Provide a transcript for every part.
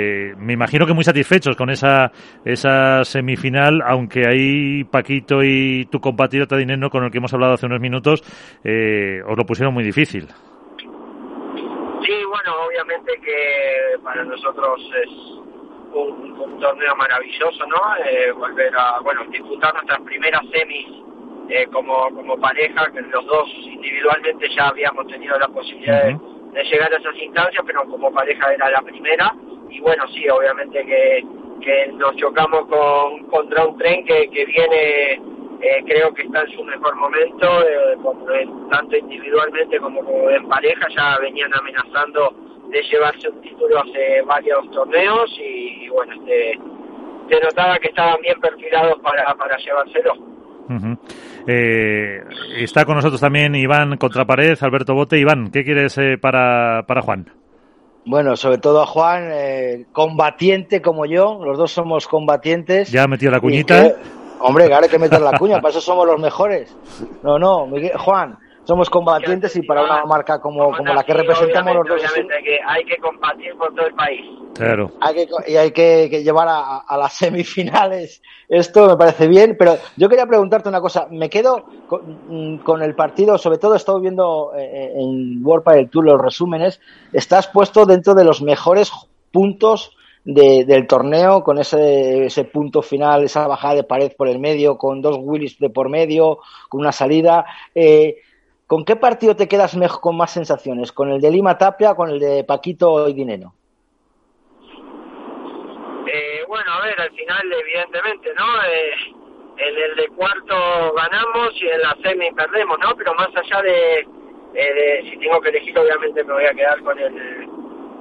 Eh, me imagino que muy satisfechos con esa, esa semifinal, aunque ahí Paquito y tu compatriota Dinero, con el que hemos hablado hace unos minutos, eh, os lo pusieron muy difícil. Sí, bueno, obviamente que para nosotros es un, torneo maravilloso, ¿no? Eh, volver a, bueno, disputar nuestras primeras semis eh, como, como pareja, que los dos individualmente ya habíamos tenido la posibilidad de, de llegar a esas instancias, pero como pareja era la primera y bueno, sí, obviamente que, que nos chocamos con, contra un tren que, que viene, eh, creo que está en su mejor momento, tanto individualmente como, en pareja, ya venían amenazando de llevarse un título hace varios torneos y, bueno, este, se notaba que estaban bien perfilados para, para llevárselo. eh, está con nosotros también Iván Contrapared, Alberto Bote. Iván, ¿qué quieres eh, para, para Juan? Bueno, sobre todo a Juan, eh, combatiente como yo, los dos somos combatientes. Ya ha metido la cuñita. hombre, claro, hay que meter la cuña, para eso somos los mejores. No, no, Miguel, Juan, somos combatientes y para una marca como, como la que representamos los dos. Obviamente que hay que combatir por todo el país. Claro. Hay que, y hay que, llevar a, las semifinales. Esto me parece bien, pero yo quería preguntarte una cosa. Me quedo con, mm, el partido, sobre todo he estado viendo eh, en World Tour los resúmenes. Estás puesto dentro de los mejores puntos del torneo, con ese, ese punto final, esa bajada de pared por el medio, con dos Willis de por medio, con una salida. Eh, ¿Con qué partido te quedas mejor, con más sensaciones? ¿Con el de Lima Tapia o con el de Paquito y Dinero? Eh, bueno, a ver, al final, evidentemente, ¿no? Eh, en el de cuarto ganamos y en la semi perdemos, ¿no? Pero más allá de, eh, si tengo que elegir, obviamente me voy a quedar con el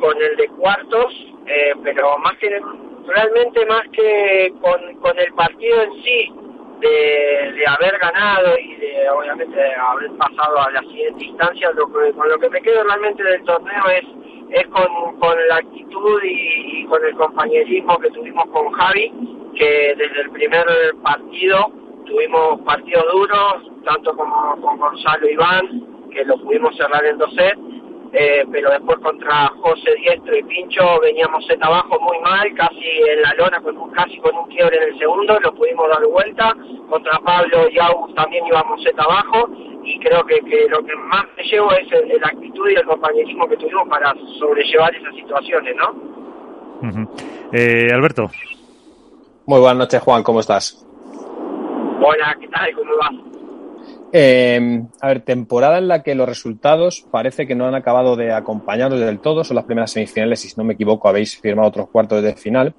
con el de cuartos, eh, pero más que realmente más que con, con el partido en sí, de, haber ganado y de obviamente haber pasado a la siguiente instancia, lo con lo que me quedo realmente del torneo es, es con, con la actitud y, con el compañerismo que tuvimos con Javi, que desde el primer partido tuvimos partidos duros, tanto como con Gonzalo Iván, que lo pudimos cerrar en dos sets, eh, pero después contra José Diestro y Pincho veníamos set abajo muy mal, casi en la lona, con, casi con un quiebre en el segundo, lo pudimos dar vuelta, contra Pablo y Agus también íbamos set abajo, y creo que, que lo que más me llevo es la actitud y el compañerismo que tuvimos para sobrellevar esas situaciones, ¿no? eh, Alberto. Muy buenas noches, Juan, ¿cómo estás? Hola, ¿qué tal? ¿Cómo vas? Eh, a ver, temporada en la que los resultados parece que no han acabado de acompañaros del todo, son las primeras semifinales si no me equivoco habéis firmado otros cuartos de final.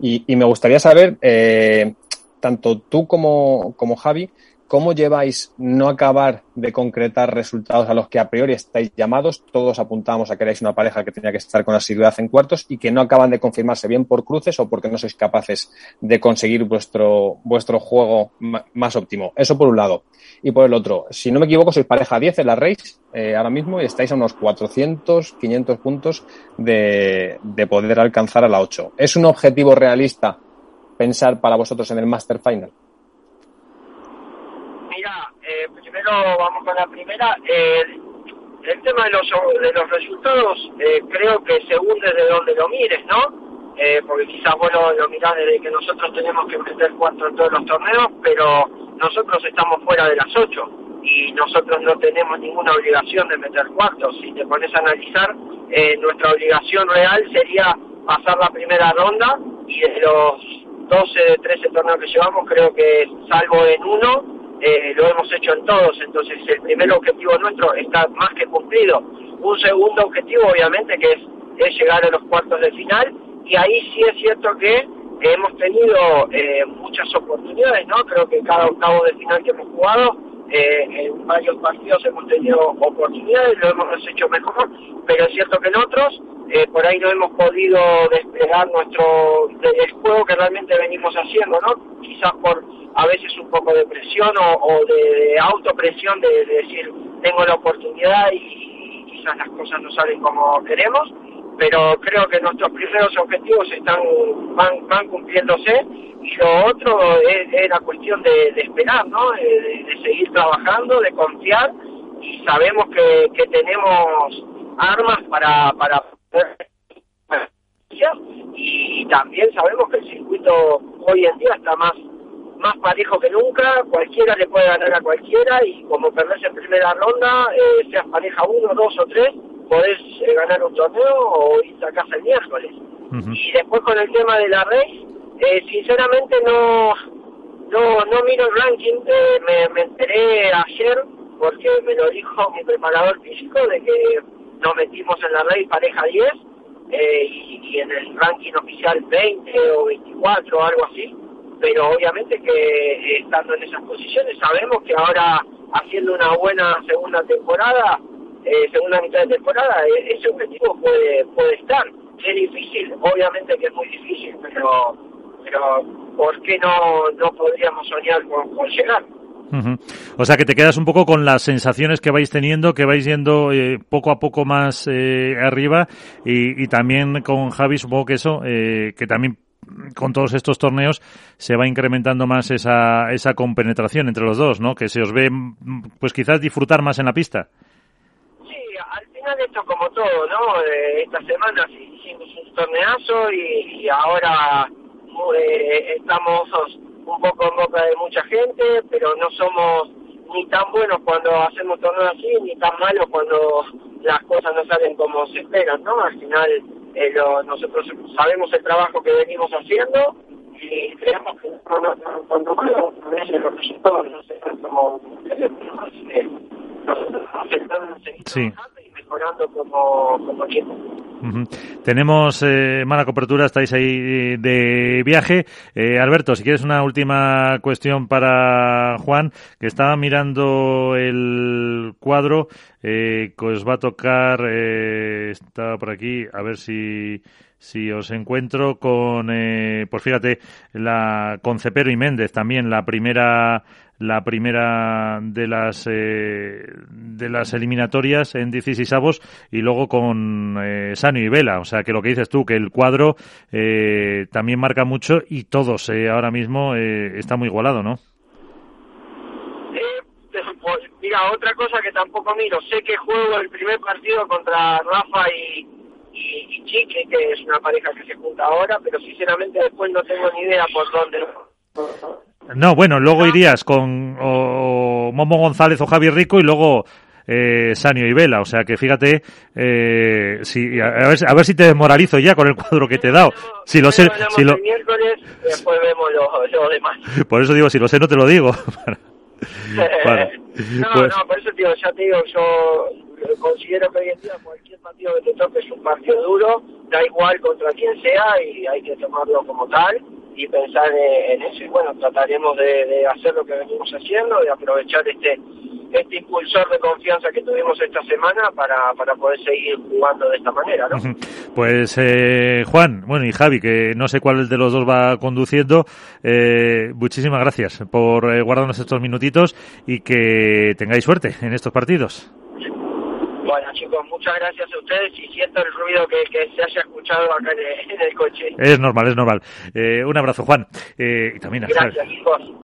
Y, y me gustaría saber, eh, tanto tú como, como Javi, ¿Cómo lleváis no acabar de concretar resultados a los que a priori estáis llamados? Todos apuntamos a que erais una pareja que tenía que estar con asiduidad en cuartos y que no acaban de confirmarse bien por cruces o porque no sois capaces de conseguir vuestro, vuestro juego más óptimo. Eso por un lado. Y por el otro, si no me equivoco, sois pareja 10 en la race eh, ahora mismo y estáis a unos 400, 500 puntos de, de poder alcanzar a la 8. ¿Es un objetivo realista pensar para vosotros en el Master Final? Primero vamos con la primera. el tema de los, de los resultados, eh, creo que según desde donde lo mires, ¿no? Eh, porque quizás vos lo, mirás desde que nosotros tenemos que meter cuatro en todos los torneos, pero nosotros estamos fuera de las ocho y nosotros no tenemos ninguna obligación de meter cuartos. Si te pones a analizar, eh, nuestra obligación real sería pasar la primera ronda y de los 12, 13 torneos que llevamos, creo que salvo en uno, eh, lo hemos hecho en todos, entonces el primer objetivo nuestro está más que cumplido. Un segundo objetivo, obviamente, que es, llegar a los cuartos de final, y ahí sí es cierto que hemos tenido eh, muchas oportunidades, ¿no? Creo que cada octavo de final que hemos jugado, eh, en varios partidos hemos tenido oportunidades, lo hemos hecho mejor, pero es cierto que en otros, por ahí no hemos podido desplegar nuestro el juego que realmente venimos haciendo, ¿no? Quizás por a veces un poco de presión o, de, autopresión de, decir tengo la oportunidad y quizás las cosas no salen como queremos, pero creo que nuestros primeros objetivos están van, cumpliéndose. Y lo otro es, la cuestión de, esperar, ¿no? De, seguir trabajando, de confiar. Y sabemos que, tenemos armas para, para y también sabemos que el circuito hoy en día está más más parejo que nunca, cualquiera le puede ganar a cualquiera. Y como perdés en primera ronda, eh, seas uno, dos o tres, podés eh, ganar un torneo o irte a casa el miércoles. Y después con el tema de la race, eh, sinceramente no, no no miro el ranking, eh, me, me enteré ayer porque me lo dijo mi preparador físico de que nos metimos en la race pareja 10 eh, y, y, en el ranking oficial 20 o 24 o algo así. Pero obviamente que eh, estando en esas posiciones sabemos que ahora haciendo una buena segunda temporada, eh, segunda mitad de temporada, e, ese objetivo puede puede estar. Es difícil, obviamente que es muy difícil, pero pero ¿por qué no, no podríamos soñar con, con llegar? O sea que te quedas un poco con las sensaciones que vais teniendo, que vais yendo eh, poco a poco más eh, arriba y, y, también con Javi supongo que eso, eh, que también con todos estos torneos se va incrementando más esa, esa compenetración entre los dos, ¿no? Que se os ve, pues quizás disfrutar más en la pista. Final esto como todo, ¿no? Eh, esta semana hicimos un torneazo y, y ahora eh, estamos un poco en boca de mucha gente, pero no somos ni tan buenos cuando hacemos torneos así, ni tan malos cuando las cosas no salen como se esperan, ¿no? Al final eh, lo, nosotros sabemos el trabajo que venimos haciendo y creemos que cuando, cuando a los resultados no se como sí. Como, como. Tenemos eh, mala cobertura, estáis ahí de viaje. Eh, Alberto, si quieres una última cuestión para Juan, que estaba mirando el cuadro eh, que os va a tocar, eh, está por aquí, a ver si si os encuentro con, eh, pues fíjate, la con Cepero y Méndez también la primera la primera de las eh, de las eliminatorias en 16 avos y luego con eh, Sanio y Vela, o sea que lo que dices tú que el cuadro eh, también marca mucho y todos eh, ahora mismo eh, está muy igualado, ¿no? Pues, mira, otra cosa que tampoco miro, sé que juego el primer partido contra Rafa y, y, y Chique, que es una pareja que se junta ahora, pero sinceramente después no tengo ni idea por dónde. No, bueno, luego irías con o, Momo González o Javier Rico y luego eh, Sanio y Vela. O sea que fíjate, eh, si, a, ver, a ver si te desmoralizo ya con el cuadro que te he dado. Si lo sé, si lo... miércoles, después vemos lo, lo demás. Por eso digo, si lo sé, no te lo digo. No, pues... no, por eso tío, ya te digo, yo considero que hoy en día cualquier partido que te toque es un partido duro, da igual contra quien sea y hay que tomarlo como tal y pensar en eso y bueno, trataremos de, de hacer lo que venimos haciendo, de aprovechar este este impulsor de confianza que tuvimos esta semana para, para poder seguir jugando de esta manera, ¿no? Pues eh, Juan, bueno y Javi, que no sé cuál de los dos va conduciendo, eh, muchísimas gracias por eh, guardarnos estos minutitos y que tengáis suerte en estos partidos. Chicos, muchas gracias a ustedes y siento el ruido que, que se haya escuchado acá en el, en el coche. Es normal, es normal. Eh, un abrazo Juan. Eh, y también a Gracias chicos.